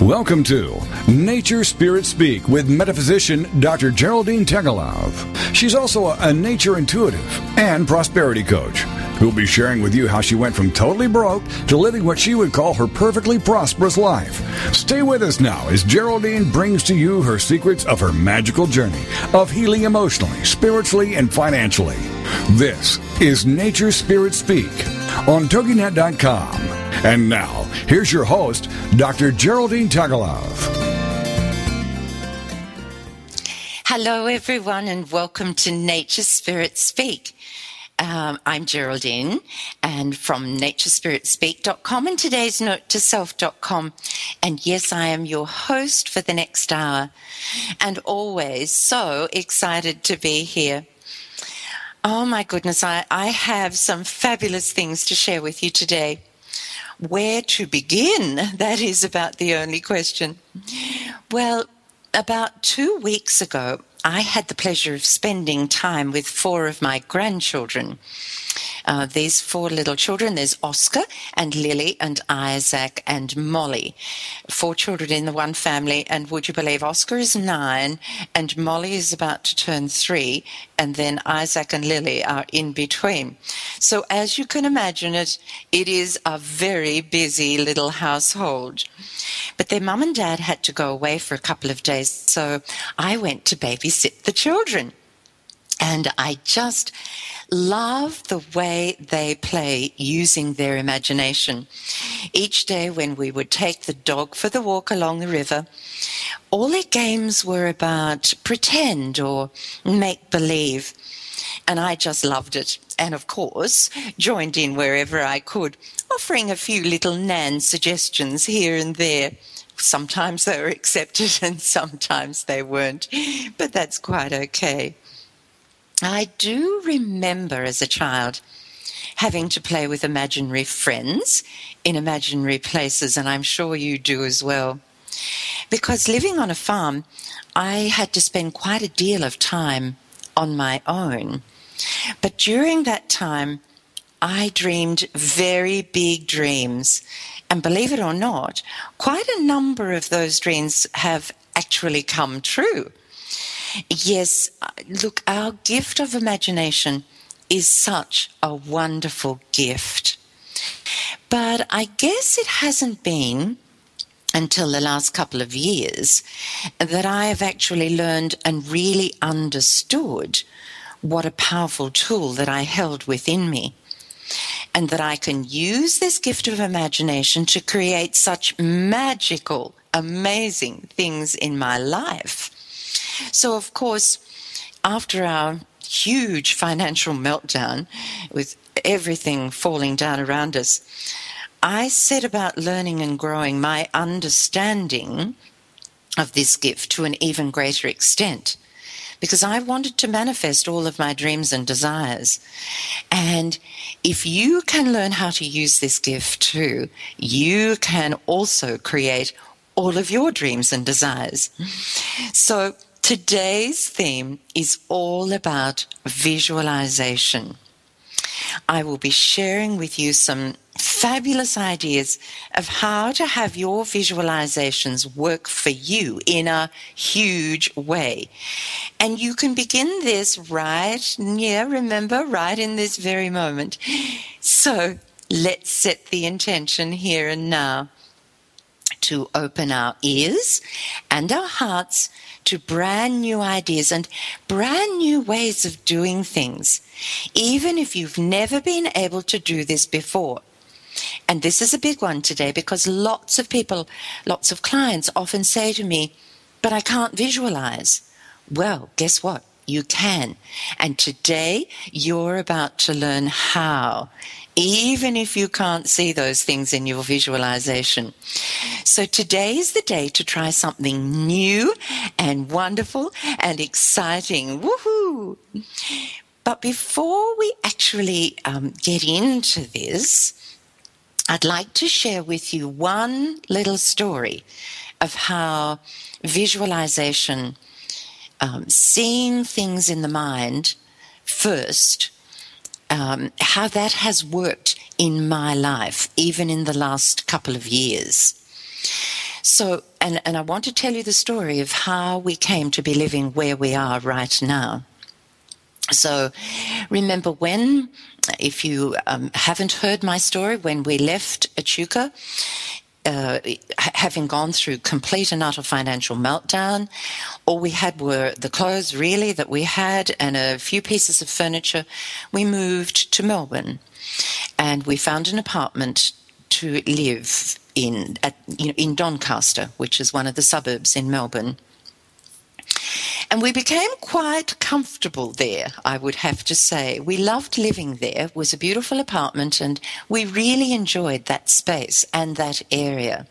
Welcome to Nature Spirit Speak with metaphysician Dr. Geraldine Teggelove. She's also a nature intuitive and prosperity coach who'll be sharing with you how she went from totally broke to living what she would call her perfectly prosperous life. Stay with us now as Geraldine brings to you her secrets of her magical journey of healing emotionally, spiritually, and financially. This is Nature Spirit Speak on TogiNet.com. And now, here's your host, Dr. Geraldine Teggelove. Hello, everyone, and welcome to Nature Spirit Speak. Um, I'm Geraldine and from naturespiritspeak.com and today's note to self.com. And yes, I am your host for the next hour and always so excited to be here. Oh my goodness, I, I have some fabulous things to share with you today. Where to begin? That is about the only question. Well, about two weeks ago, I had the pleasure of spending time with four of my grandchildren. Uh, these four little children there's Oscar and Lily and Isaac and Molly. Four children in the one family, and would you believe Oscar is nine and Molly is about to turn three, and then Isaac and Lily are in between. So, as you can imagine it, it is a very busy little household. But their mum and dad had to go away for a couple of days, so I went to babysit the children. And I just love the way they play using their imagination. Each day when we would take the dog for the walk along the river, all their games were about pretend or make believe. And I just loved it. And of course, joined in wherever I could, offering a few little Nan suggestions here and there. Sometimes they were accepted and sometimes they weren't, but that's quite okay. I do remember as a child having to play with imaginary friends in imaginary places, and I'm sure you do as well. Because living on a farm, I had to spend quite a deal of time on my own. But during that time, I dreamed very big dreams. And believe it or not, quite a number of those dreams have actually come true. Yes, uh, look, our gift of imagination is such a wonderful gift. But I guess it hasn't been until the last couple of years that I have actually learned and really understood what a powerful tool that I held within me. And that I can use this gift of imagination to create such magical, amazing things in my life. So, of course, after our huge financial meltdown with everything falling down around us, I set about learning and growing my understanding of this gift to an even greater extent because I wanted to manifest all of my dreams and desires. And if you can learn how to use this gift too, you can also create all of your dreams and desires. So Today's theme is all about visualization. I will be sharing with you some fabulous ideas of how to have your visualizations work for you in a huge way. And you can begin this right, yeah, remember, right in this very moment. So let's set the intention here and now to open our ears and our hearts to brand new ideas and brand new ways of doing things, even if you've never been able to do this before. And this is a big one today because lots of people, lots of clients often say to me, but I can't visualize. Well, guess what? You can. And today you're about to learn how even if you can't see those things in your visualization. So today is the day to try something new and wonderful and exciting. Woohoo! But before we actually um, get into this, I'd like to share with you one little story of how visualization, um, seeing things in the mind first, um, how that has worked in my life, even in the last couple of years. So, and, and I want to tell you the story of how we came to be living where we are right now. So, remember when, if you um, haven't heard my story, when we left Echuca, uh, having gone through complete and utter financial meltdown, all we had were the clothes really that we had and a few pieces of furniture. We moved to Melbourne and we found an apartment to live in at, you know, in Doncaster, which is one of the suburbs in Melbourne. And we became quite comfortable there, I would have to say. We loved living there. It was a beautiful apartment and we really enjoyed that space and that area.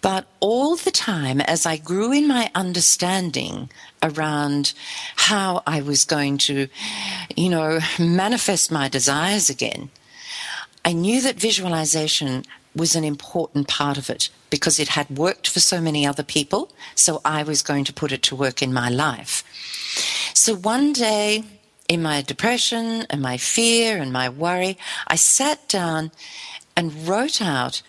But all the time, as I grew in my understanding around how I was going to, you know, manifest my desires again, I knew that visualization was an important part of it because it had worked for so many other people. So I was going to put it to work in my life. So one day, in my depression and my fear and my worry, I sat down and wrote out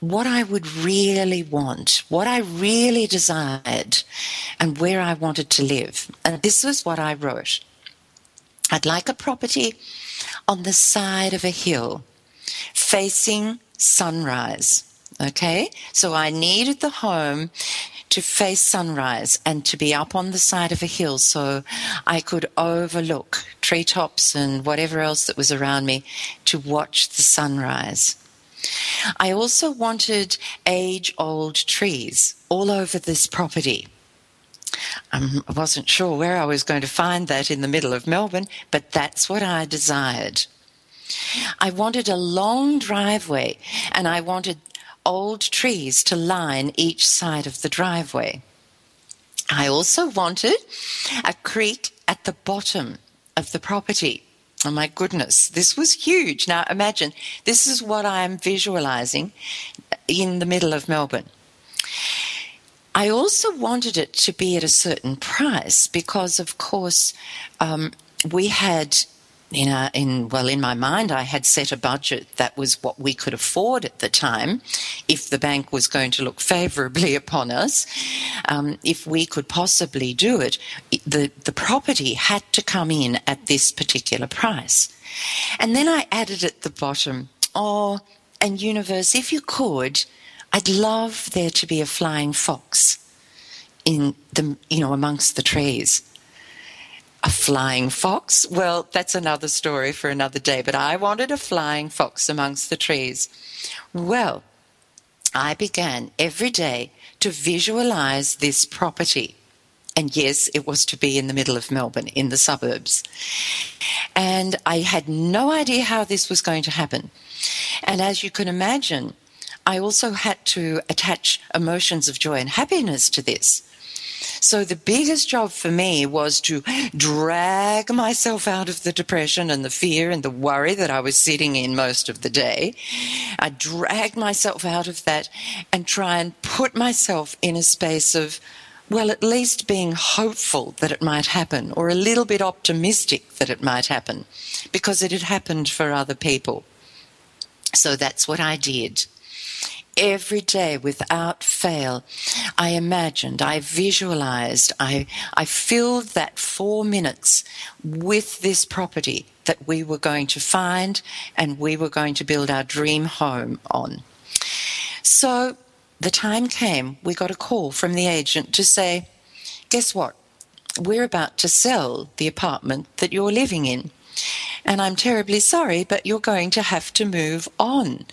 what I would really want, what I really desired, and where I wanted to live. And this was what I wrote I'd like a property on the side of a hill facing sunrise. Okay, so I needed the home to face sunrise and to be up on the side of a hill so I could overlook treetops and whatever else that was around me to watch the sunrise. I also wanted age old trees all over this property. Um, I wasn't sure where I was going to find that in the middle of Melbourne, but that's what I desired. I wanted a long driveway and I wanted old trees to line each side of the driveway. I also wanted a creek at the bottom of the property. Oh my goodness, this was huge. Now imagine, this is what I'm visualizing in the middle of Melbourne. I also wanted it to be at a certain price because, of course, um, we had in a, in well in my mind I had set a budget that was what we could afford at the time if the bank was going to look favorably upon us. Um, if we could possibly do it the the property had to come in at this particular price. And then I added at the bottom oh and universe if you could I'd love there to be a flying fox in the you know amongst the trees a flying fox? Well, that's another story for another day, but I wanted a flying fox amongst the trees. Well, I began every day to visualize this property. And yes, it was to be in the middle of Melbourne, in the suburbs. And I had no idea how this was going to happen. And as you can imagine, I also had to attach emotions of joy and happiness to this. So the biggest job for me was to drag myself out of the depression and the fear and the worry that I was sitting in most of the day. I dragged myself out of that and try and put myself in a space of, well, at least being hopeful that it might happen or a little bit optimistic that it might happen because it had happened for other people. So that's what I did every day without fail. I imagined, I visualized, I, I filled that four minutes with this property that we were going to find and we were going to build our dream home on. So the time came, we got a call from the agent to say, Guess what? We're about to sell the apartment that you're living in and I'm terribly sorry, but you're going to have to move on.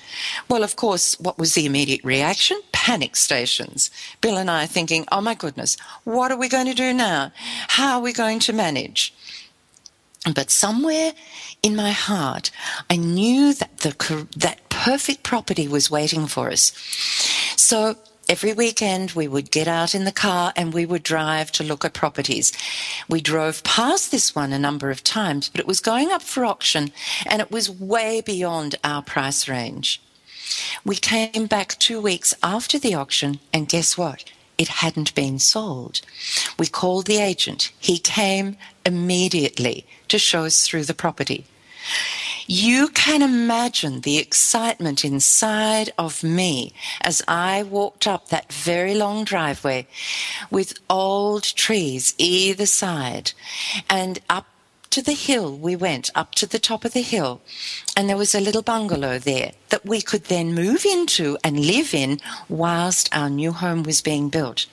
Well, of course, what was the immediate reaction? Panic stations. Bill and I thinking, oh my goodness, what are we going to do now? How are we going to manage? But somewhere in my heart, I knew that the that perfect property was waiting for us. So Every weekend, we would get out in the car and we would drive to look at properties. We drove past this one a number of times, but it was going up for auction and it was way beyond our price range. We came back two weeks after the auction, and guess what? It hadn't been sold. We called the agent. He came immediately to show us through the property. You can imagine the excitement inside of me as I walked up that very long driveway with old trees either side and up to the hill we went, up to the top of the hill, and there was a little bungalow there that we could then move into and live in whilst our new home was being built.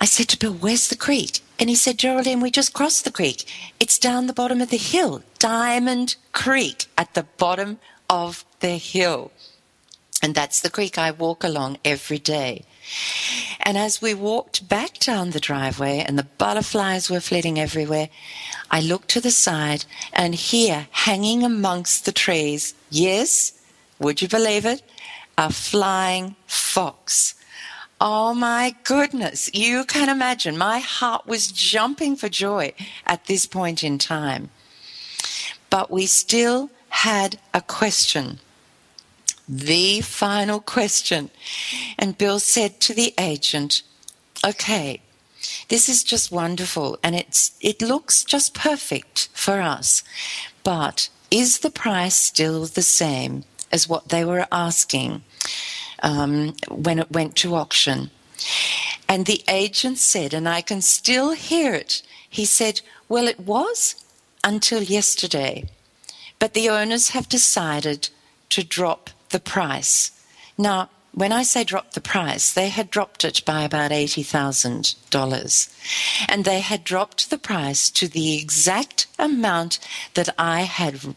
I said to Bill, Where's the creek? And he said, Geraldine, we just crossed the creek. It's down the bottom of the hill, Diamond Creek at the bottom of the hill. And that's the creek I walk along every day. And as we walked back down the driveway and the butterflies were flitting everywhere, I looked to the side and here, hanging amongst the trees, yes, would you believe it? A flying fox. Oh my goodness. You can imagine. My heart was jumping for joy at this point in time. But we still had a question. The final question. And Bill said to the agent, okay, this is just wonderful and it's, it looks just perfect for us. But is the price still the same as what they were asking? Um, when it went to auction. And the agent said, and I can still hear it, he said, Well, it was until yesterday, but the owners have decided to drop the price. Now, when I say drop the price, they had dropped it by about $80,000. And they had dropped the price to the exact amount that I had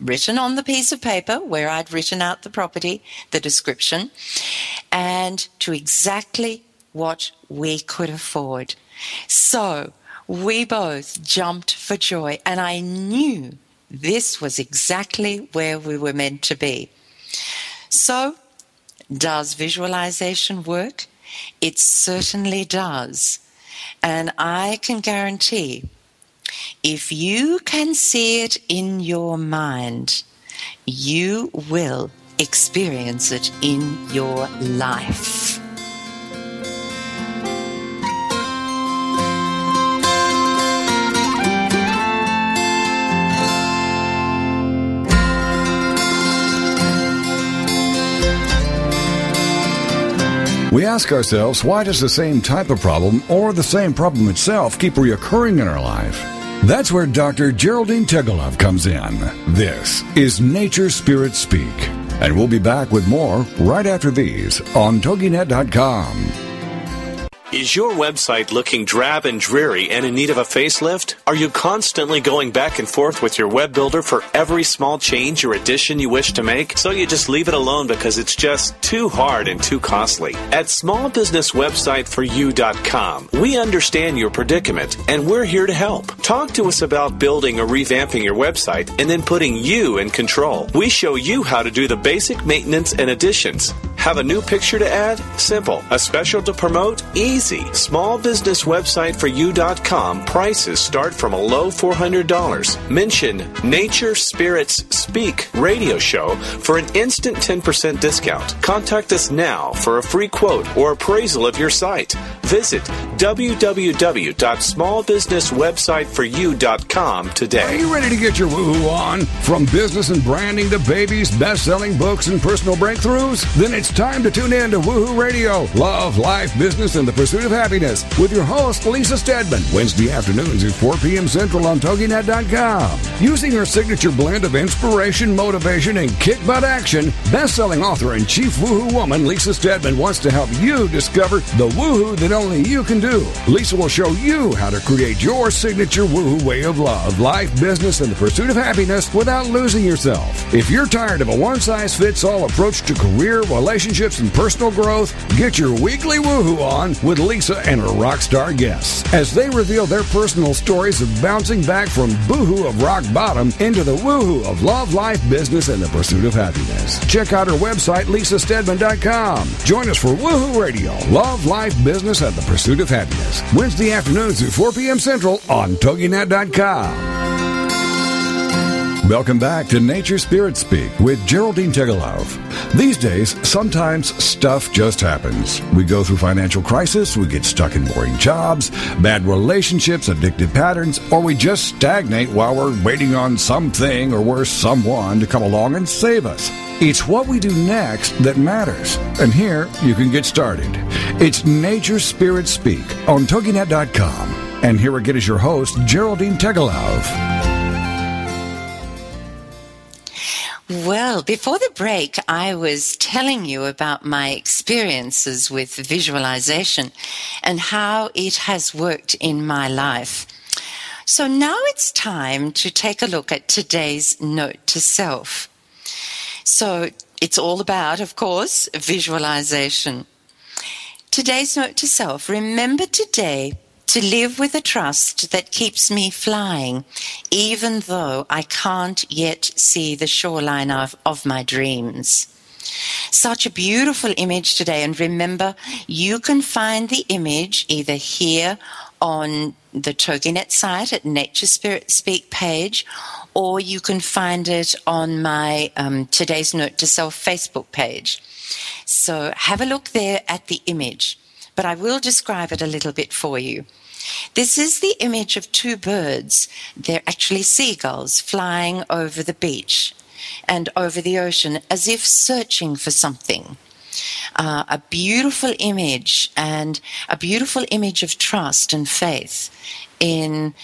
written on the piece of paper where I'd written out the property, the description, and to exactly what we could afford. So we both jumped for joy, and I knew this was exactly where we were meant to be. So, does visualization work? It certainly does. And I can guarantee if you can see it in your mind, you will experience it in your life. We ask ourselves, why does the same type of problem or the same problem itself keep reoccurring in our life? That's where Dr. Geraldine Teggelove comes in. This is Nature Spirit Speak. And we'll be back with more right after these on TogiNet.com. Is your website looking drab and dreary and in need of a facelift? Are you constantly going back and forth with your web builder for every small change or addition you wish to make? So you just leave it alone because it's just too hard and too costly. At smallbusinesswebsiteforyou.com, we understand your predicament and we're here to help. Talk to us about building or revamping your website and then putting you in control. We show you how to do the basic maintenance and additions. Have a new picture to add? Simple. A special to promote? Easy. Small business website for you.com prices start from a low $400. Mention Nature Spirits Speak radio show for an instant 10% discount. Contact us now for a free quote or appraisal of your site. Visit www.smallbusinesswebsiteforyou.com today. Are you ready to get your woohoo on? From business and branding to babies, best selling books, and personal breakthroughs? Then it's time to tune in to Woohoo Radio, Love, Life, Business, and the of Happiness with your host, Lisa Steadman. Wednesday afternoons at 4 p.m. Central on TogiNet.com. Using her signature blend of inspiration, motivation, and kick butt action, best selling author and chief woohoo woman Lisa Steadman wants to help you discover the woohoo that only you can do. Lisa will show you how to create your signature woohoo way of love, life, business, and the pursuit of happiness without losing yourself. If you're tired of a one size fits all approach to career, relationships, and personal growth, get your weekly woohoo on with Lisa and her rock star guests as they reveal their personal stories of bouncing back from boohoo of rock bottom into the woohoo of love, life, business, and the pursuit of happiness. Check out her website, lisasteadman.com. Join us for Woohoo Radio, Love, Life, Business, and the Pursuit of Happiness. Wednesday afternoons at 4 p.m. Central on TogiNet.com. Welcome back to Nature Spirit Speak with Geraldine Teggelove. These days, sometimes stuff just happens. We go through financial crisis, we get stuck in boring jobs, bad relationships, addictive patterns, or we just stagnate while we're waiting on something or worse, someone to come along and save us. It's what we do next that matters. And here you can get started. It's Nature Spirit Speak on TogiNet.com. And here again is your host, Geraldine Teggelove. Well, before the break, I was telling you about my experiences with visualization and how it has worked in my life. So now it's time to take a look at today's note to self. So it's all about, of course, visualization. Today's note to self remember today to live with a trust that keeps me flying, even though I can't yet see the shoreline of, of my dreams. Such a beautiful image today. And remember, you can find the image either here on the TogiNet site at Nature Spirit Speak page, or you can find it on my um, Today's Note to Self Facebook page. So have a look there at the image, but I will describe it a little bit for you. This is the image of two birds. They're actually seagulls flying over the beach and over the ocean as if searching for something. Uh, a beautiful image and a beautiful image of trust and faith in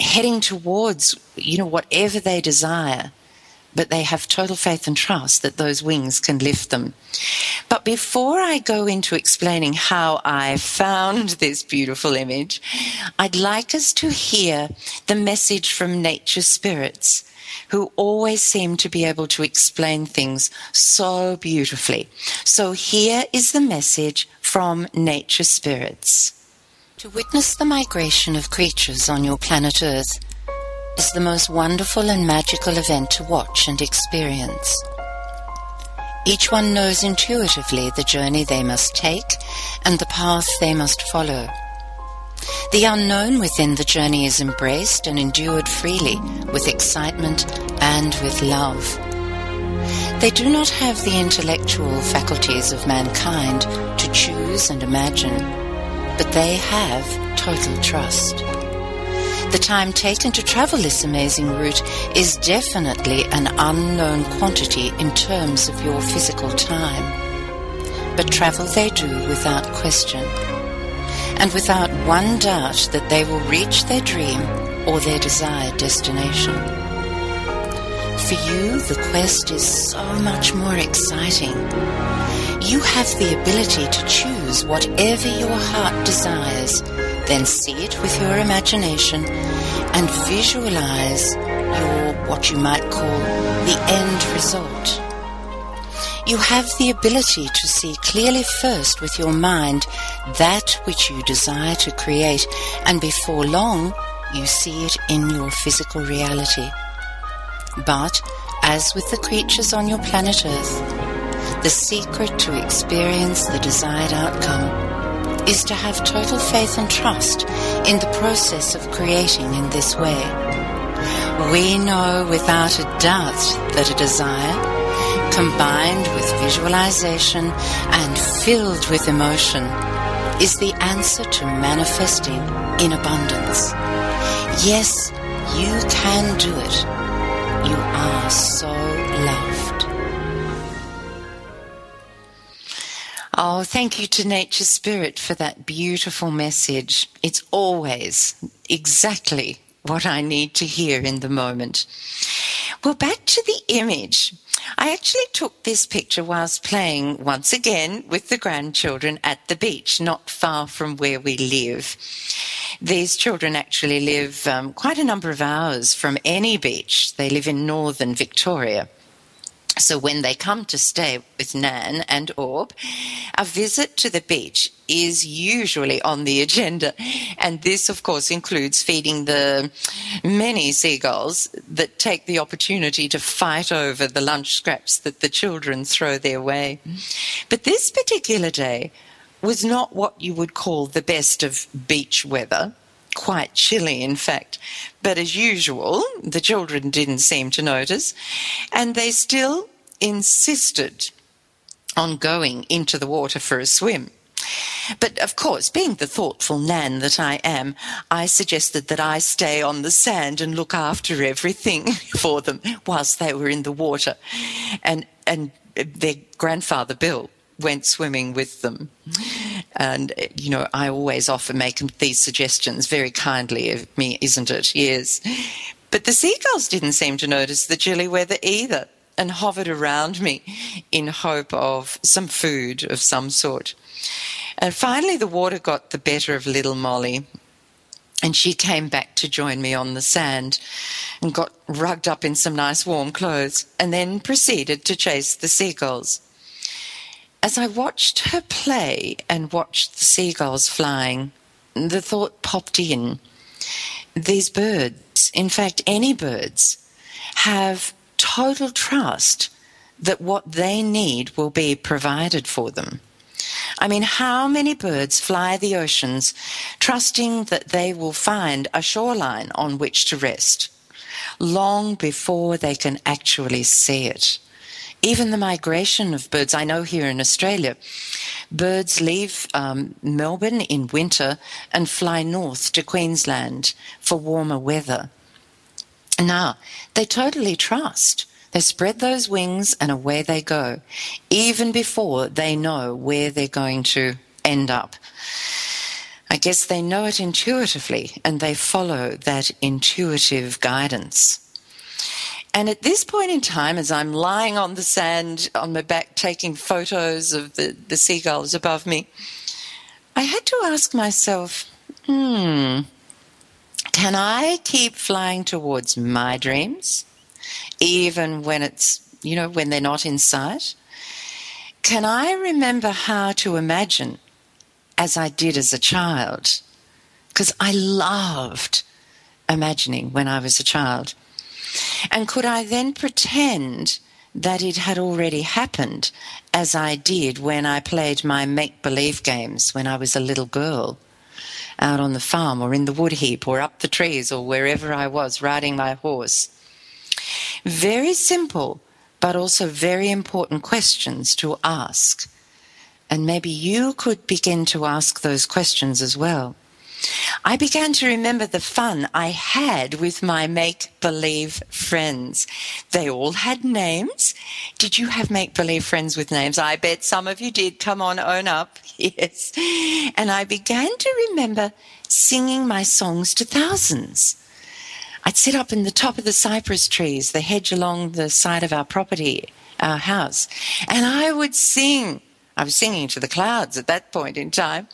heading towards you know whatever they desire but they have total faith and trust that those wings can lift them. But before I go into explaining how I found this beautiful image, I'd like us to hear the message from nature spirits who always seem to be able to explain things so beautifully. So here is the message from nature spirits. To witness the migration of creatures on your planet Earth, is the most wonderful and magical event to watch and experience. Each one knows intuitively the journey they must take and the path they must follow. The unknown within the journey is embraced and endured freely with excitement and with love. They do not have the intellectual faculties of mankind to choose and imagine, but they have total trust. The time taken to travel this amazing route is definitely an unknown quantity in terms of your physical time. But travel they do without question, and without one doubt that they will reach their dream or their desired destination. For you, the quest is so much more exciting. You have the ability to choose whatever your heart desires then see it with your imagination and visualize your, what you might call, the end result. You have the ability to see clearly first with your mind that which you desire to create, and before long, you see it in your physical reality. But, as with the creatures on your planet Earth, the secret to experience the desired outcome is to have total faith and trust in the process of creating in this way. We know without a doubt that a desire, combined with visualization and filled with emotion, is the answer to manifesting in abundance. Yes, you can do it. You are so loved. Oh, thank you to Nature Spirit for that beautiful message. It's always exactly what I need to hear in the moment. Well, back to the image. I actually took this picture whilst playing once again with the grandchildren at the beach, not far from where we live. These children actually live um, quite a number of hours from any beach. They live in northern Victoria. So when they come to stay with Nan and Orb, a visit to the beach is usually on the agenda. And this, of course, includes feeding the many seagulls that take the opportunity to fight over the lunch scraps that the children throw their way. But this particular day was not what you would call the best of beach weather quite chilly, in fact. But as usual, the children didn't seem to notice, and they still insisted on going into the water for a swim. But of course, being the thoughtful Nan that I am, I suggested that I stay on the sand and look after everything for them whilst they were in the water. And, and their grandfather Bill went swimming with them. And, eh, you know, I always offer make these suggestions very kindly of me, isn't it? Yes. But the seagulls didn't seem to notice the chilly weather either and hovered around me in hope of some food of some sort. And finally, the water got the better of little Molly. And she came back to join me on the sand and got rugged up in some nice warm clothes and then proceeded to chase the seagulls. As I watched her play and watched the seagulls flying, the thought popped in. These birds, in fact, any birds, have total trust that what they need will be provided for them. I mean, how many birds fly the oceans trusting that they will find a shoreline on which to rest long before they can actually see it? Even the migration of birds, I know here in Australia, birds leave um, Melbourne in winter and fly north to Queensland for warmer weather. Now, they totally trust. They spread those wings and away they go, even before they know where they're going to end up. I guess they know it intuitively and they follow that intuitive guidance. And at this point in time, as I'm lying on the sand on my back taking photos of the, the seagulls above me, I had to ask myself, hmm, can I keep flying towards my dreams, even when it's, you know, when they're not in sight? Can I remember how to imagine as I did as a child? Because I loved imagining when I was a child. And could I then pretend that it had already happened, as I did when I played my make believe games when I was a little girl? Out on the farm or in the wood heap or up the trees or wherever I was riding my horse. Very simple, but also very important questions to ask. And maybe you could begin to ask those questions as well. I began to remember the fun I had with my make believe friends. They all had names. Did you have make believe friends with names? I bet some of you did. Come on, own up. Yes. And I began to remember singing my songs to thousands. I'd sit up in the top of the cypress trees, the hedge along the side of our property, our house, and I would sing I was singing to the clouds at that point in time,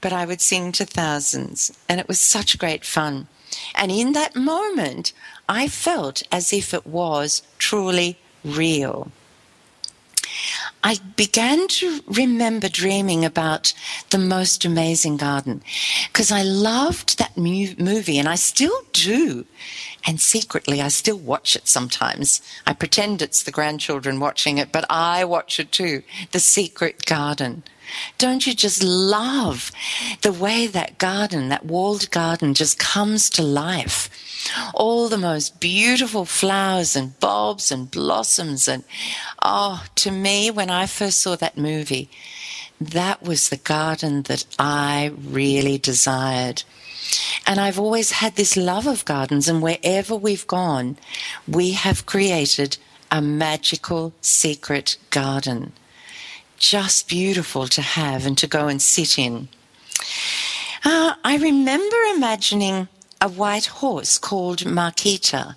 but I would sing to thousands, and it was such great fun. And in that moment, I felt as if it was truly real. I began to remember dreaming about the most amazing garden because I loved that mu- movie and I still do. And secretly, I still watch it sometimes. I pretend it's the grandchildren watching it, but I watch it too. The Secret Garden. Don't you just love the way that garden, that walled garden, just comes to life? All the most beautiful flowers and bulbs and blossoms. And oh, to me, when I first saw that movie, that was the garden that I really desired. And I've always had this love of gardens, and wherever we've gone, we have created a magical secret garden. Just beautiful to have and to go and sit in. Uh, I remember imagining a white horse called Marquita.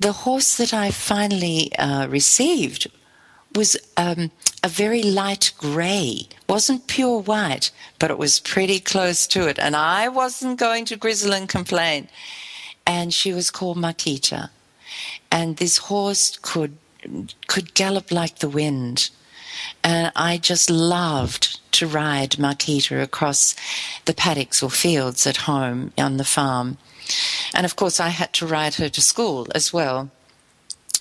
The horse that I finally uh, received was um, a very light grey. Wasn't pure white, but it was pretty close to it. And I wasn't going to grizzle and complain. And she was called Marquita. And this horse could could gallop like the wind. And I just loved to ride Marquita across the paddocks or fields at home on the farm. And of course, I had to ride her to school as well.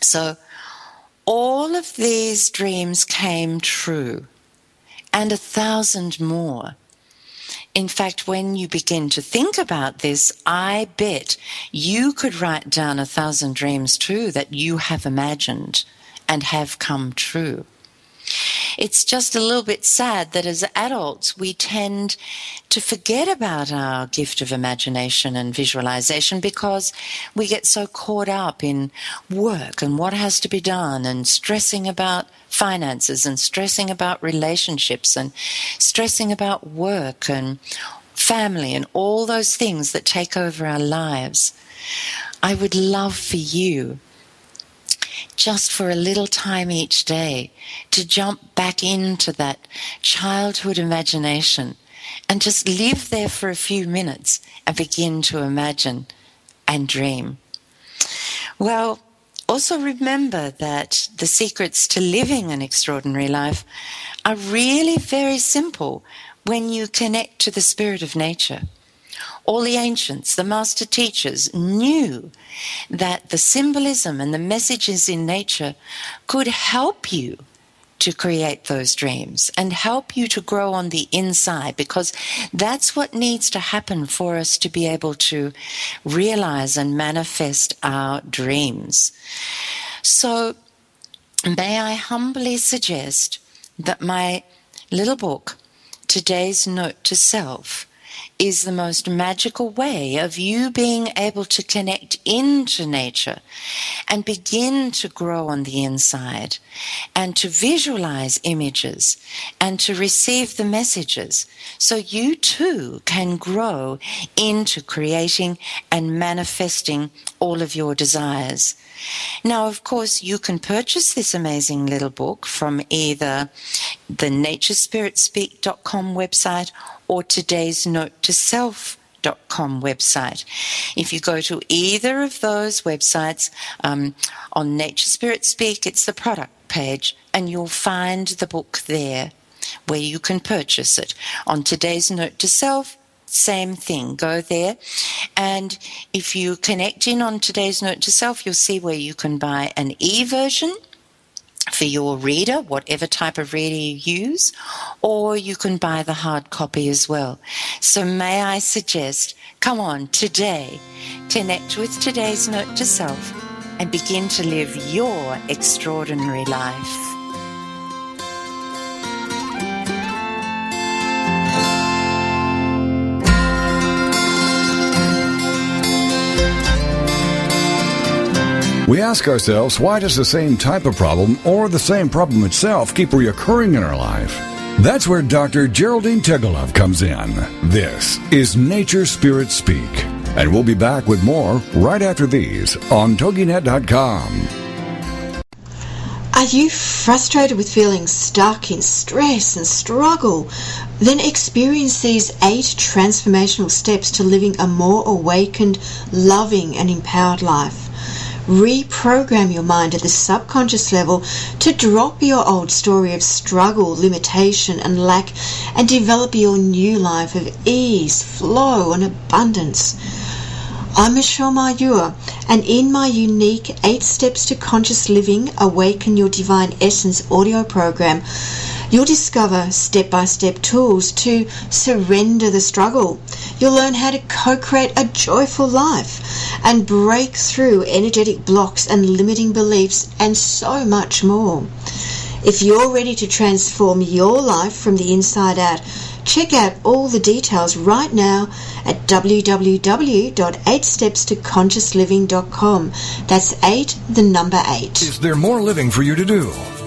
So all of these dreams came true, and a thousand more. In fact, when you begin to think about this, I bet you could write down a thousand dreams too that you have imagined and have come true. It's just a little bit sad that as adults, we tend to forget about our gift of imagination and visualization because we get so caught up in work and what has to be done and stressing about finances and stressing about relationships and stressing about work and family and all those things that take over our lives. I would love for you just for a little time each day to jump back into that childhood imagination and just live there for a few minutes and begin to imagine and dream. Well, also remember that the secrets to living an extraordinary life are really very simple when you connect to the spirit of nature. All the ancients, the master teachers, knew that the symbolism and the messages in nature could help you to create those dreams and help you to grow on the inside because that's what needs to happen for us to be able to realize and manifest our dreams. So, may I humbly suggest that my little book, Today's Note to Self, is the most magical way of you being able to connect into nature and begin to grow on the inside and to visualize images and to receive the messages so you too can grow into creating and manifesting all of your desires. Now, of course, you can purchase this amazing little book from either the naturespiritspeak.com website or today's note to self com website. If you go to either of those websites, um, on Nature Spirit Speak, it's the product page, and you'll find the book there where you can purchase it. On today's note to self, same thing. Go there. And if you connect in on today's note to self, you'll see where you can buy an e version for your reader, whatever type of reader you use, or you can buy the hard copy as well. So may I suggest, come on today, connect with today's note to self and begin to live your extraordinary life. We ask ourselves, why does the same type of problem or the same problem itself keep reoccurring in our life? That's where Dr. Geraldine Teggelove comes in. This is Nature Spirit Speak. And we'll be back with more right after these on TogiNet.com. Are you frustrated with feeling stuck in stress and struggle? Then experience these eight transformational steps to living a more awakened, loving, and empowered life reprogram your mind at the subconscious level to drop your old story of struggle, limitation, and lack and develop your new life of ease, flow, and abundance. I'm Michelle Mayur, and in my unique Eight Steps to Conscious Living Awaken Your Divine Essence audio program, You'll discover step by step tools to surrender the struggle. You'll learn how to co create a joyful life and break through energetic blocks and limiting beliefs, and so much more. If you're ready to transform your life from the inside out, check out all the details right now at www.8stepstoconsciousliving.com. That's 8, the number 8. Is there more living for you to do?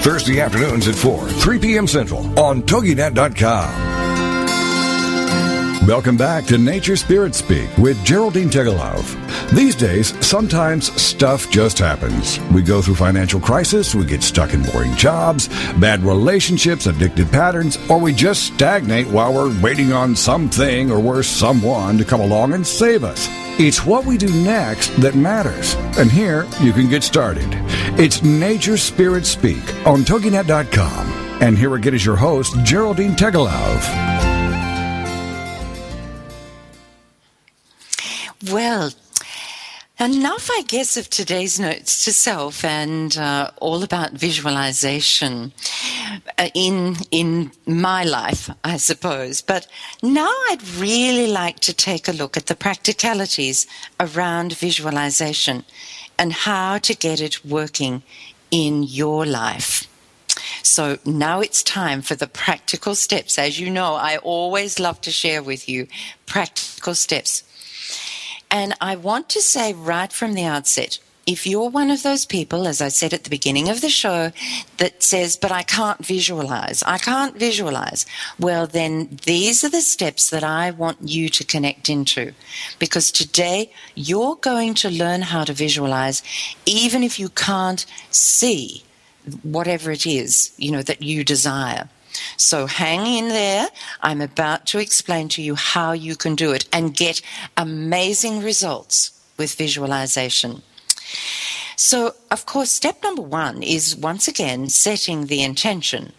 Thursday afternoons at 4, 3 p.m. Central on TogiNet.com. Welcome back to Nature Spirit Speak with Geraldine Teggelove. These days, sometimes stuff just happens. We go through financial crisis, we get stuck in boring jobs, bad relationships, addictive patterns, or we just stagnate while we're waiting on something or worse, someone to come along and save us. It's what we do next that matters. And here you can get started. It's Nature Spirit Speak on TogiNet.com. And here again is your host, Geraldine Teggelove. Well, enough, I guess, of today's notes to self and uh, all about visualization uh, in in my life, I suppose. But now I'd really like to take a look at the practicalities around visualization and how to get it working in your life. So now it's time for the practical steps. As you know, I always love to share with you practical steps and I want to say right from the outset, if you're one of those people, as I said at the beginning of the show, that says, but I can't visualize, I can't visualize, well, then these are the steps that I want you to connect into. Because today you're going to learn how to visualize, even if you can't see whatever it is, you know, that you desire. So hang in there. I'm about to explain to you how you can do it and get amazing results with visualization. So, of course, step number one is once again setting the intention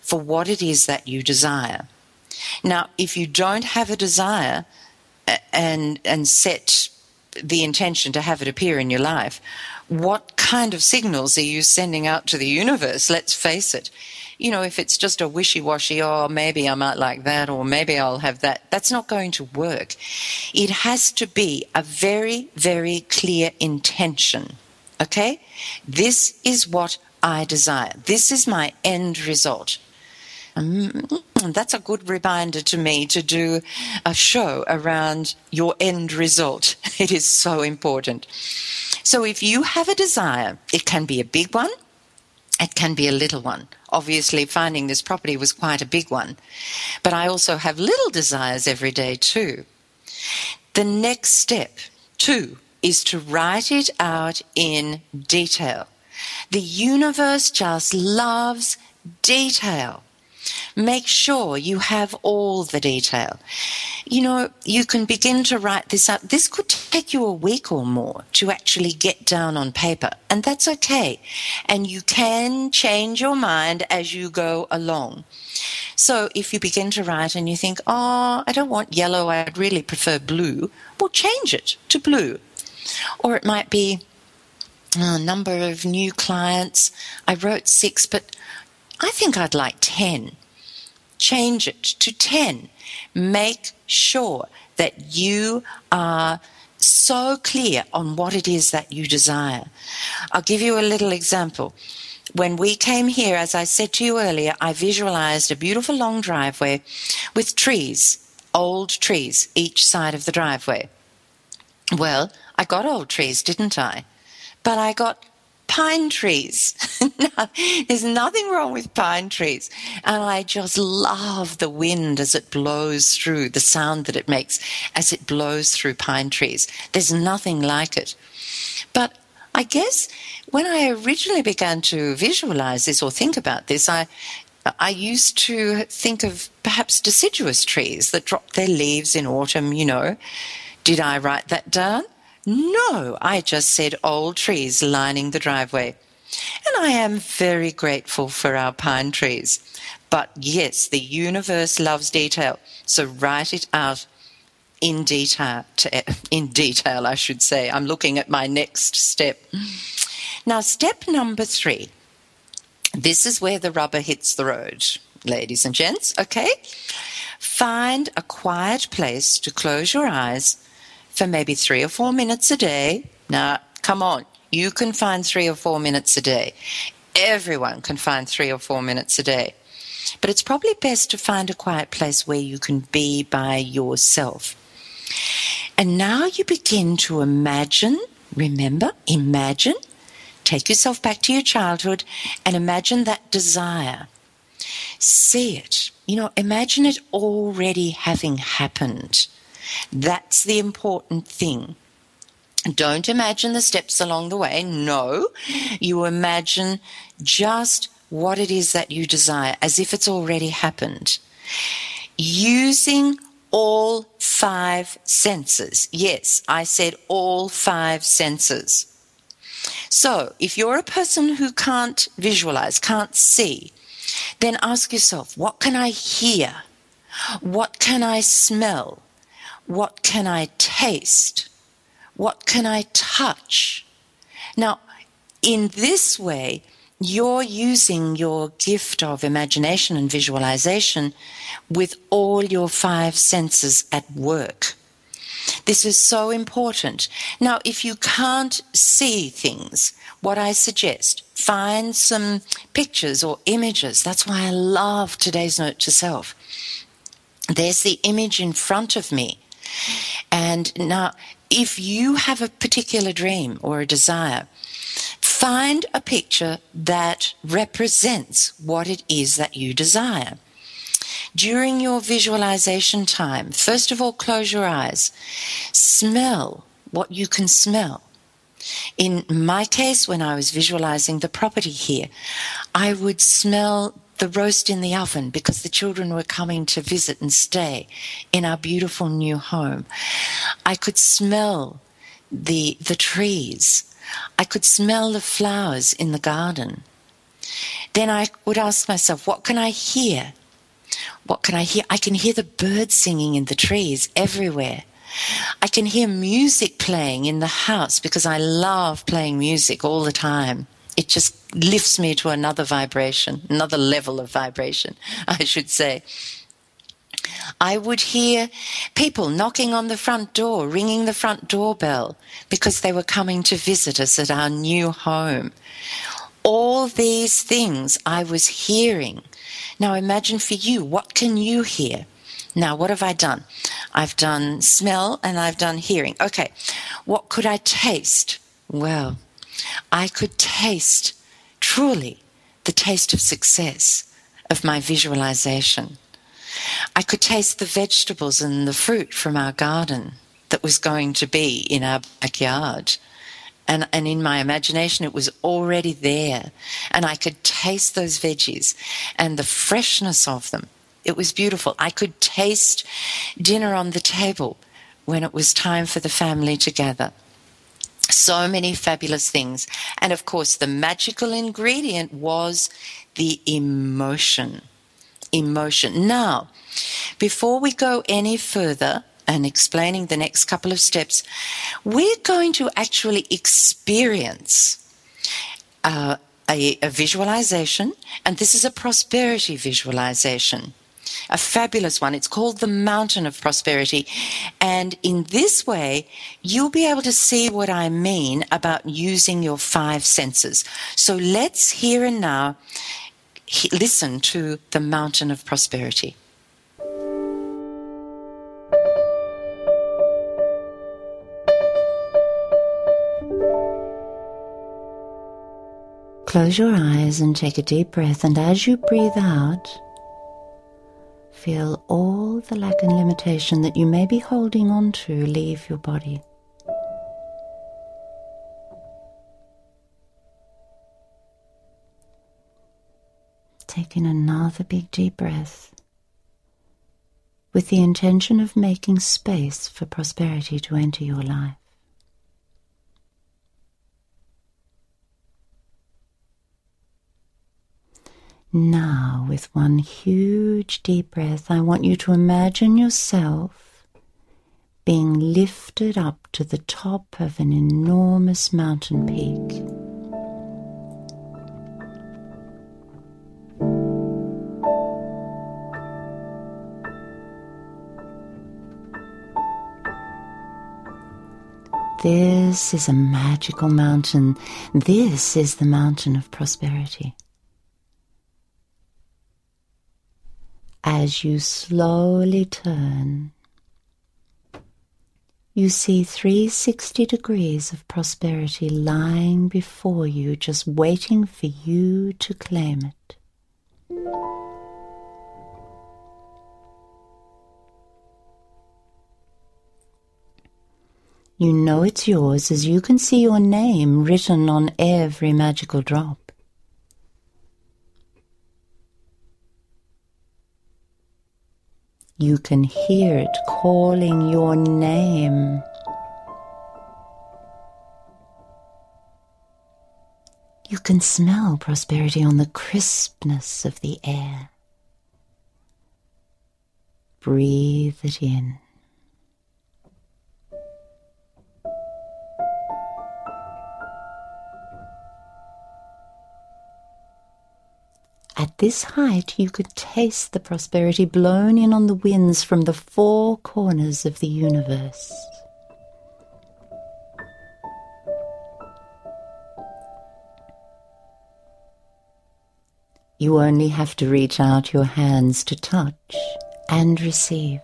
for what it is that you desire. Now, if you don't have a desire and, and set the intention to have it appear in your life, what kind of signals are you sending out to the universe? Let's face it you know, if it's just a wishy washy, oh, maybe I might like that or maybe I'll have that, that's not going to work. It has to be a very, very clear intention. Okay? This is what I desire. This is my end result. Mm, that's a good reminder to me to do a show around your end result. It is so important. So if you have a desire, it can be a big one, it can be a little one. Obviously, finding this property was quite a big one. But I also have little desires every day, too. The next step, two, is to write it out in detail. The universe just loves detail. Make sure you have all the detail. You know, you can begin to write this up. This could take you a week or more to actually get down on paper, and that's okay. And you can change your mind as you go along. So if you begin to write and you think, oh, I don't want yellow, I'd really prefer blue, well, change it to blue. Or it might be a number of new clients. I wrote six, but I think I'd like 10. Change it to 10. Make sure that you are so clear on what it is that you desire. I'll give you a little example. When we came here, as I said to you earlier, I visualized a beautiful long driveway with trees, old trees, each side of the driveway. Well, I got old trees, didn't I? But I got pine trees. there's nothing wrong with pine trees. And I just love the wind as it blows through, the sound that it makes as it blows through pine trees. There's nothing like it. But I guess when I originally began to visualize this or think about this, I I used to think of perhaps deciduous trees that drop their leaves in autumn, you know. Did I write that down? No, I just said old trees lining the driveway. And I am very grateful for our pine trees. But yes, the universe loves detail. So write it out in detail, in detail, I should say. I'm looking at my next step. Now, step number three. This is where the rubber hits the road, ladies and gents, okay? Find a quiet place to close your eyes for maybe three or four minutes a day. Now, come on, you can find three or four minutes a day. Everyone can find three or four minutes a day. But it's probably best to find a quiet place where you can be by yourself. And now you begin to imagine, remember, imagine, take yourself back to your childhood and imagine that desire. See it. You know, imagine it already having happened. That's the important thing. Don't imagine the steps along the way. No, you imagine just what it is that you desire as if it's already happened. Using all five senses. Yes, I said all five senses. So, if you're a person who can't visualize, can't see, then ask yourself, what can I hear? What can I smell? What can I taste? What can I touch? Now, in this way, you're using your gift of imagination and visualization with all your five senses at work. This is so important. Now, if you can't see things, what I suggest, find some pictures or images. That's why I love today's note to self. There's the image in front of me. And now, if you have a particular dream or a desire, Find a picture that represents what it is that you desire. During your visualization time, first of all, close your eyes. Smell what you can smell. In my case, when I was visualizing the property here, I would smell the roast in the oven because the children were coming to visit and stay in our beautiful new home. I could smell the, the trees. I could smell the flowers in the garden. Then I would ask myself, what can I hear? What can I hear? I can hear the birds singing in the trees everywhere. I can hear music playing in the house because I love playing music all the time. It just lifts me to another vibration, another level of vibration, I should say. I would hear people knocking on the front door, ringing the front doorbell because they were coming to visit us at our new home. All these things I was hearing. Now imagine for you, what can you hear? Now, what have I done? I've done smell and I've done hearing. Okay, what could I taste? Well, I could taste truly the taste of success of my visualization. I could taste the vegetables and the fruit from our garden that was going to be in our backyard. And, and in my imagination, it was already there. And I could taste those veggies and the freshness of them. It was beautiful. I could taste dinner on the table when it was time for the family to gather. So many fabulous things. And of course, the magical ingredient was the emotion emotion. Now, before we go any further and explaining the next couple of steps, we're going to actually experience uh, a, a visualization, and this is a prosperity visualization a fabulous one. It's called the Mountain of Prosperity. And in this way, you'll be able to see what I mean about using your five senses. So let's here and now listen to the mountain of prosperity. Close your eyes and take a deep breath, and as you breathe out, feel all the lack and limitation that you may be holding on to leave your body. taking another big deep breath with the intention of making space for prosperity to enter your life. Now, with one huge deep breath, I want you to imagine yourself being lifted up to the top of an enormous mountain peak. This is a magical mountain. This is the mountain of prosperity. As you slowly turn, you see 360 degrees of prosperity lying before you, just waiting for you to claim it. You know it's yours as you can see your name written on every magical drop. You can hear it calling your name. You can smell prosperity on the crispness of the air. Breathe it in. At this height, you could taste the prosperity blown in on the winds from the four corners of the universe. You only have to reach out your hands to touch and receive.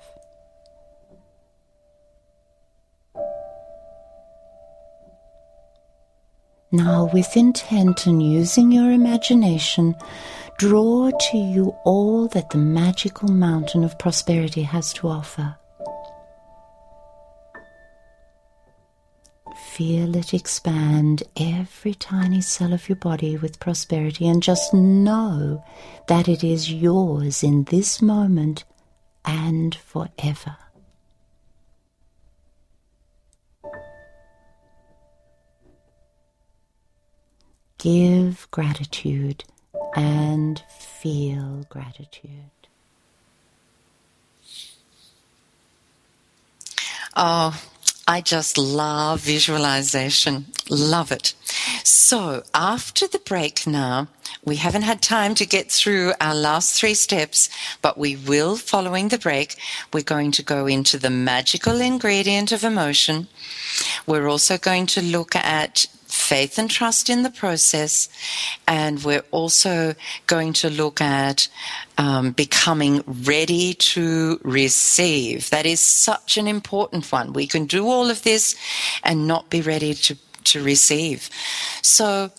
Now, with intent and using your imagination, draw to you all that the magical mountain of prosperity has to offer. Feel it expand every tiny cell of your body with prosperity and just know that it is yours in this moment and forever. Give gratitude and feel gratitude. Oh, I just love visualization. Love it. So after the break now, we haven't had time to get through our last three steps, but we will following the break. We're going to go into the magical ingredient of emotion. We're also going to look at faith and trust in the process. And we're also going to look at um, becoming ready to receive. That is such an important one. We can do all of this and not be ready to, to receive. So,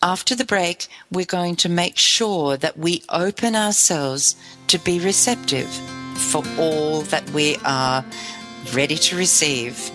after the break, we're going to make sure that we open ourselves to be receptive for all that we are ready to receive.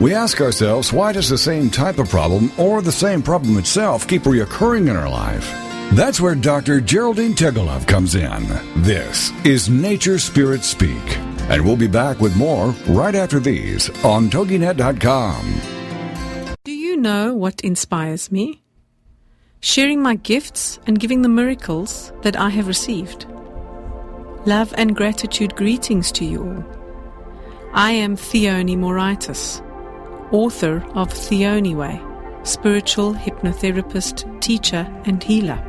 We ask ourselves, why does the same type of problem or the same problem itself keep reoccurring in our life? That's where Dr. Geraldine Teggelove comes in. This is Nature Spirit Speak, and we'll be back with more right after these on TogiNet.com. Do you know what inspires me? Sharing my gifts and giving the miracles that I have received. Love and gratitude greetings to you all. I am Theone Moraitis author of Theone Way, spiritual hypnotherapist, teacher, and healer.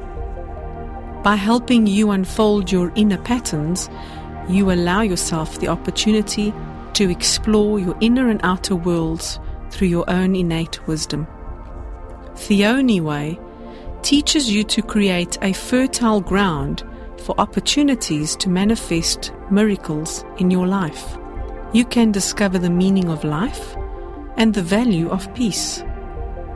By helping you unfold your inner patterns, you allow yourself the opportunity to explore your inner and outer worlds through your own innate wisdom. Theone Way teaches you to create a fertile ground for opportunities to manifest miracles in your life. You can discover the meaning of life and the value of peace.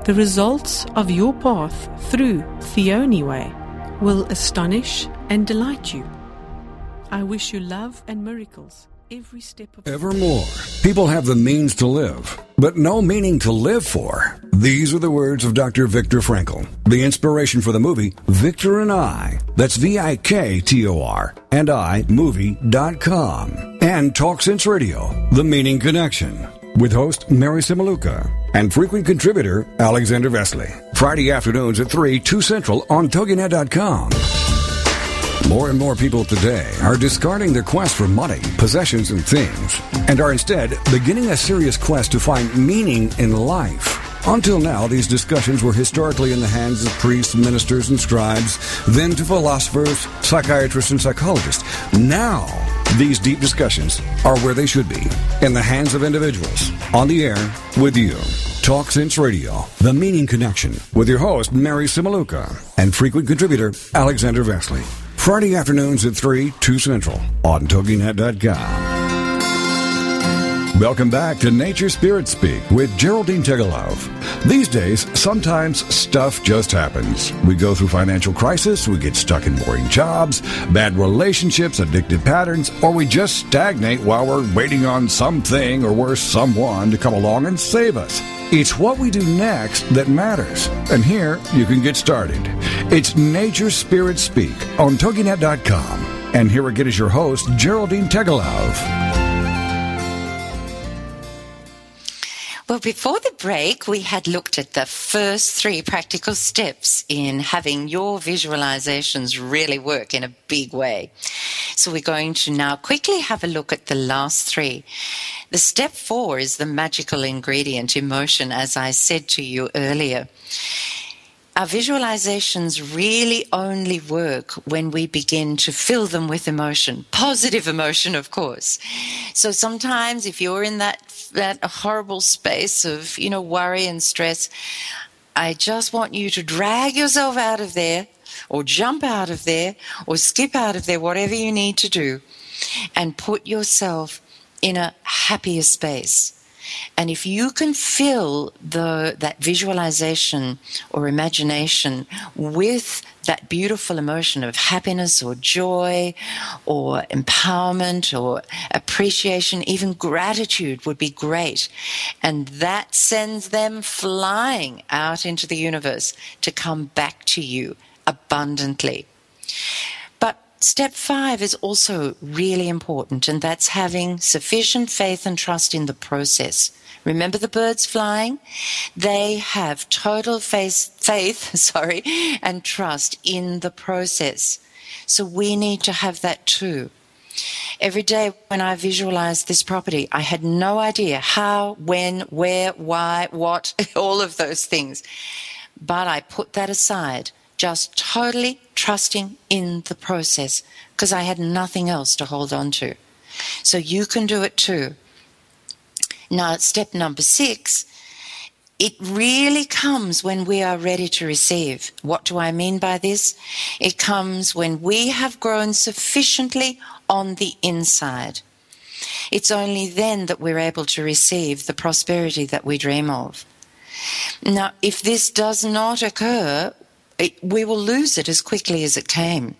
The results of your path through Theone Way will astonish and delight you. I wish you love and miracles every step of. Evermore, people have the means to live, but no meaning to live for. These are the words of Dr. Viktor Frankl, the inspiration for the movie Victor and I. That's V I K T O R and I movie.com. And Talk Sense Radio, The Meaning Connection with host Mary Cimiluca and frequent contributor Alexander Vesely. Friday afternoons at 3, 2 Central on TogiNet.com. More and more people today are discarding their quest for money, possessions, and things, and are instead beginning a serious quest to find meaning in life. Until now, these discussions were historically in the hands of priests, ministers, and scribes, then to philosophers, psychiatrists, and psychologists. Now, these deep discussions are where they should be, in the hands of individuals, on the air with you. Talk Sense Radio, The Meaning Connection, with your host, Mary Cimiluca, and frequent contributor, Alexander Vesely. Friday afternoons at 3, 2 Central, on TogiNet.com. Welcome back to Nature Spirit Speak with Geraldine Teggelove. These days, sometimes stuff just happens. We go through financial crisis, we get stuck in boring jobs, bad relationships, addictive patterns, or we just stagnate while we're waiting on something or worse, someone to come along and save us. It's what we do next that matters. And here you can get started. It's Nature Spirit Speak on TogiNet.com. And here again is your host, Geraldine Teggelove. Well, before the break, we had looked at the first three practical steps in having your visualizations really work in a big way. So we're going to now quickly have a look at the last three. The step four is the magical ingredient, emotion, as I said to you earlier. Our visualizations really only work when we begin to fill them with emotion, positive emotion, of course. So sometimes if you're in that, that horrible space of, you know, worry and stress, I just want you to drag yourself out of there or jump out of there or skip out of there, whatever you need to do, and put yourself in a happier space. And if you can fill the, that visualization or imagination with that beautiful emotion of happiness or joy or empowerment or appreciation, even gratitude would be great. And that sends them flying out into the universe to come back to you abundantly. Step five is also really important, and that's having sufficient faith and trust in the process. Remember the birds flying? They have total faith, faith, sorry, and trust in the process. So we need to have that too. Every day when I visualized this property, I had no idea how, when, where, why, what, all of those things. But I put that aside just totally trusting in the process because I had nothing else to hold on to. So you can do it too. Now, step number six, it really comes when we are ready to receive. What do I mean by this? It comes when we have grown sufficiently on the inside. It's only then that we're able to receive the prosperity that we dream of. Now, if this does not occur, it, we will lose it as quickly as it came.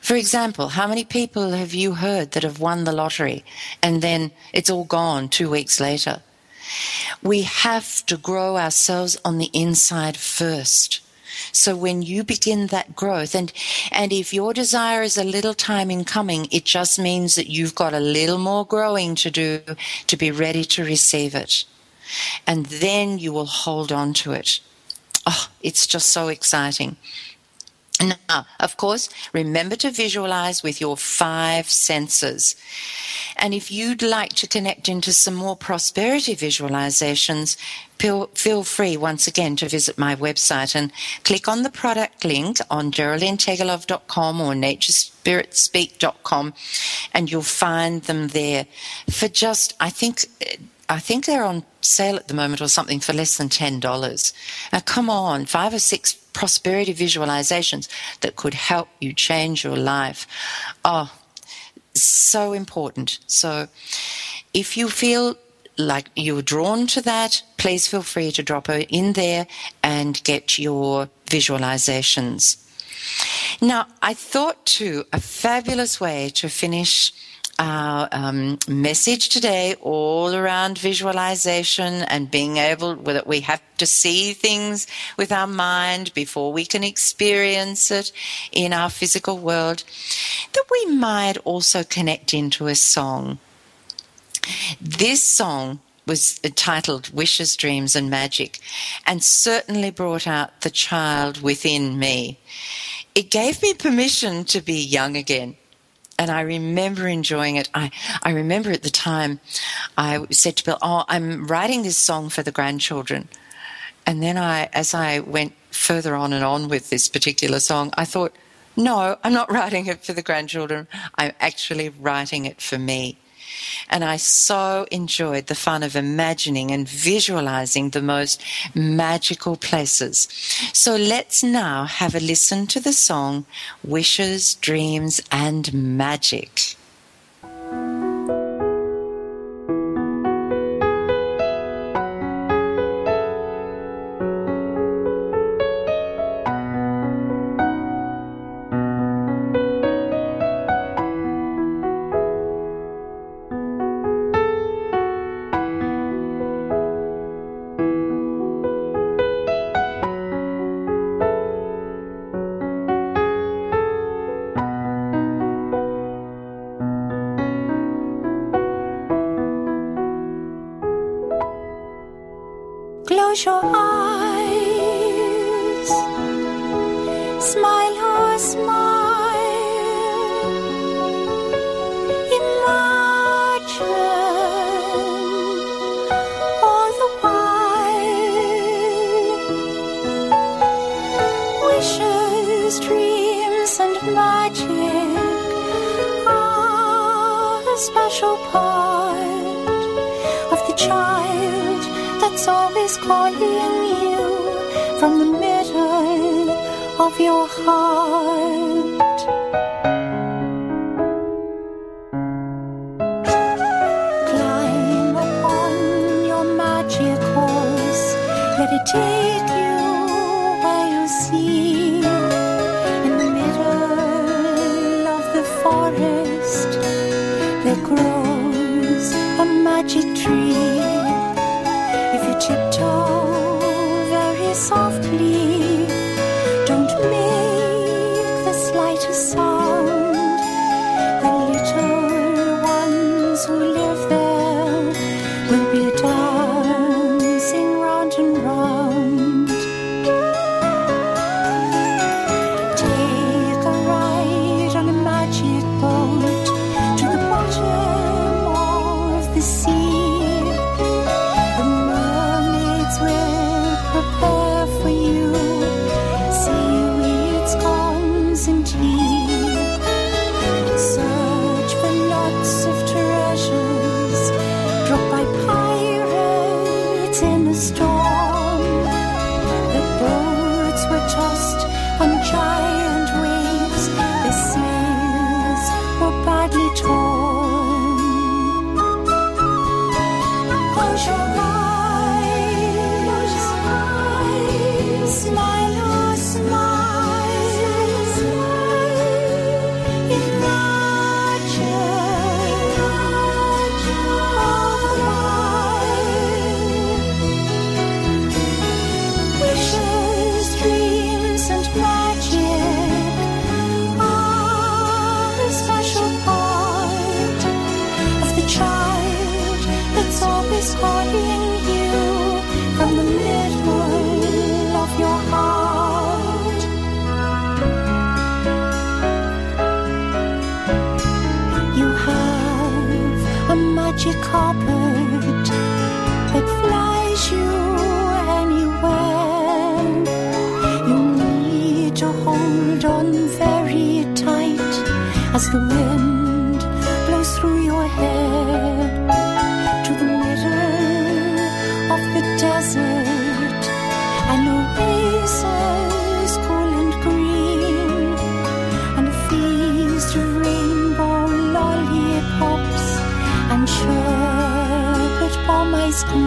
For example, how many people have you heard that have won the lottery and then it's all gone two weeks later? We have to grow ourselves on the inside first. So when you begin that growth and and if your desire is a little time in coming, it just means that you've got a little more growing to do to be ready to receive it. And then you will hold on to it. Oh, it's just so exciting. Now, of course, remember to visualize with your five senses. And if you'd like to connect into some more prosperity visualizations, feel, free once again to visit my website and click on the product link on geraldineteggelove.com or naturespiritspeak.com and you'll find them there for just, I think, I think they're on sale at the moment or something for less than $10. Now, come on, five or six prosperity visualizations that could help you change your life. Oh, so important. So, if you feel like you're drawn to that, please feel free to drop in there and get your visualizations. Now, I thought too, a fabulous way to finish our um, message today all around visualization and being able that we have to see things with our mind before we can experience it in our physical world that we might also connect into a song this song was titled Wishes, Dreams and Magic and certainly brought out the child within me. It gave me permission to be young again and I remember enjoying it. I, I remember at the time I said to Bill, Oh, I'm writing this song for the grandchildren. And then I, as I went further on and on with this particular song, I thought, no, I'm not writing it for the grandchildren. I'm actually writing it for me. And I so enjoyed the fun of imagining and visualizing the most magical places. So let's now have a listen to the song Wishes, Dreams, and Magic. A special part of the child that's always calling you from the middle of your heart. Climb upon your magic horse, let it take grows a magic tree. If you tiptoe very softly, magic cream.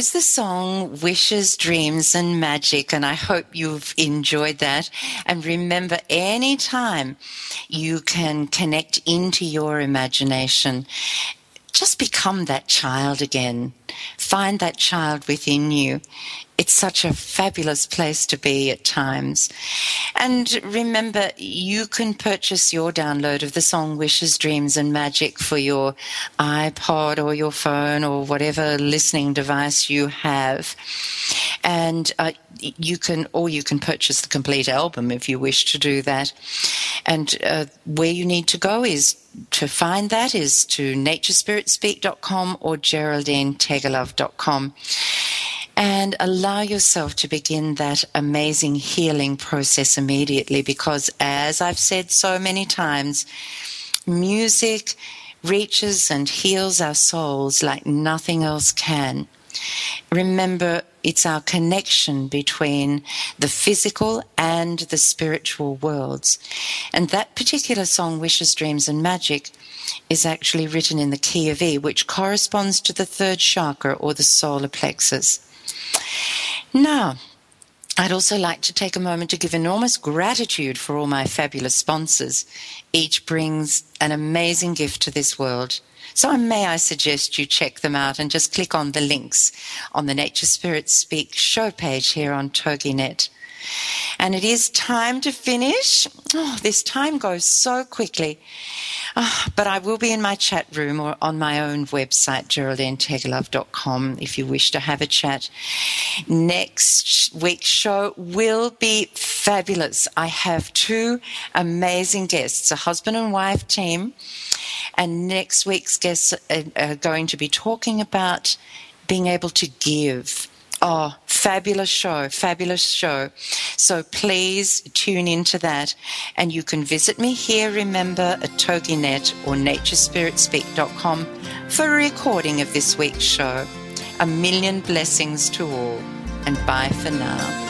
Was the song Wishes, Dreams and Magic, and I hope you've enjoyed that. And remember, anytime you can connect into your imagination, just become that child again. Find that child within you. It's such a fabulous place to be at times. And remember, you can purchase your download of the song Wishes, Dreams and Magic for your iPod or your phone or whatever listening device you have. And uh, you can, or you can purchase the complete album if you wish to do that. And uh, where you need to go is to find that is to naturespiritspeak.com or geraldineteggelove.com and allow yourself to begin that amazing healing process immediately because as I've said so many times, music reaches and heals our souls like nothing else can. Remember, it's our connection between the physical and the spiritual worlds. And that particular song, Wishes, Dreams, and Magic, is actually written in the key of E, which corresponds to the third chakra or the solar plexus. Now, I'd also like to take a moment to give enormous gratitude for all my fabulous sponsors. Each brings an amazing gift to this world. So may I suggest you check them out and just click on the links on the Nature Spirit Speak show page here on TogiNet. And it is time to finish. Oh, this time goes so quickly. Ah, but I will be in my chat room or on my own website, geraldineteggelove.com, if you wish to have a chat. Next week's show will be fabulous. I have two amazing guests, a husband and wife team. And next week's guests are, going to be talking about being able to give. Oh, fabulous show, fabulous show. So please tune into that. And you can visit me here, remember, at TogiNet or naturespiritspeak.com for a recording of this week's show. A million blessings to all, and bye for now.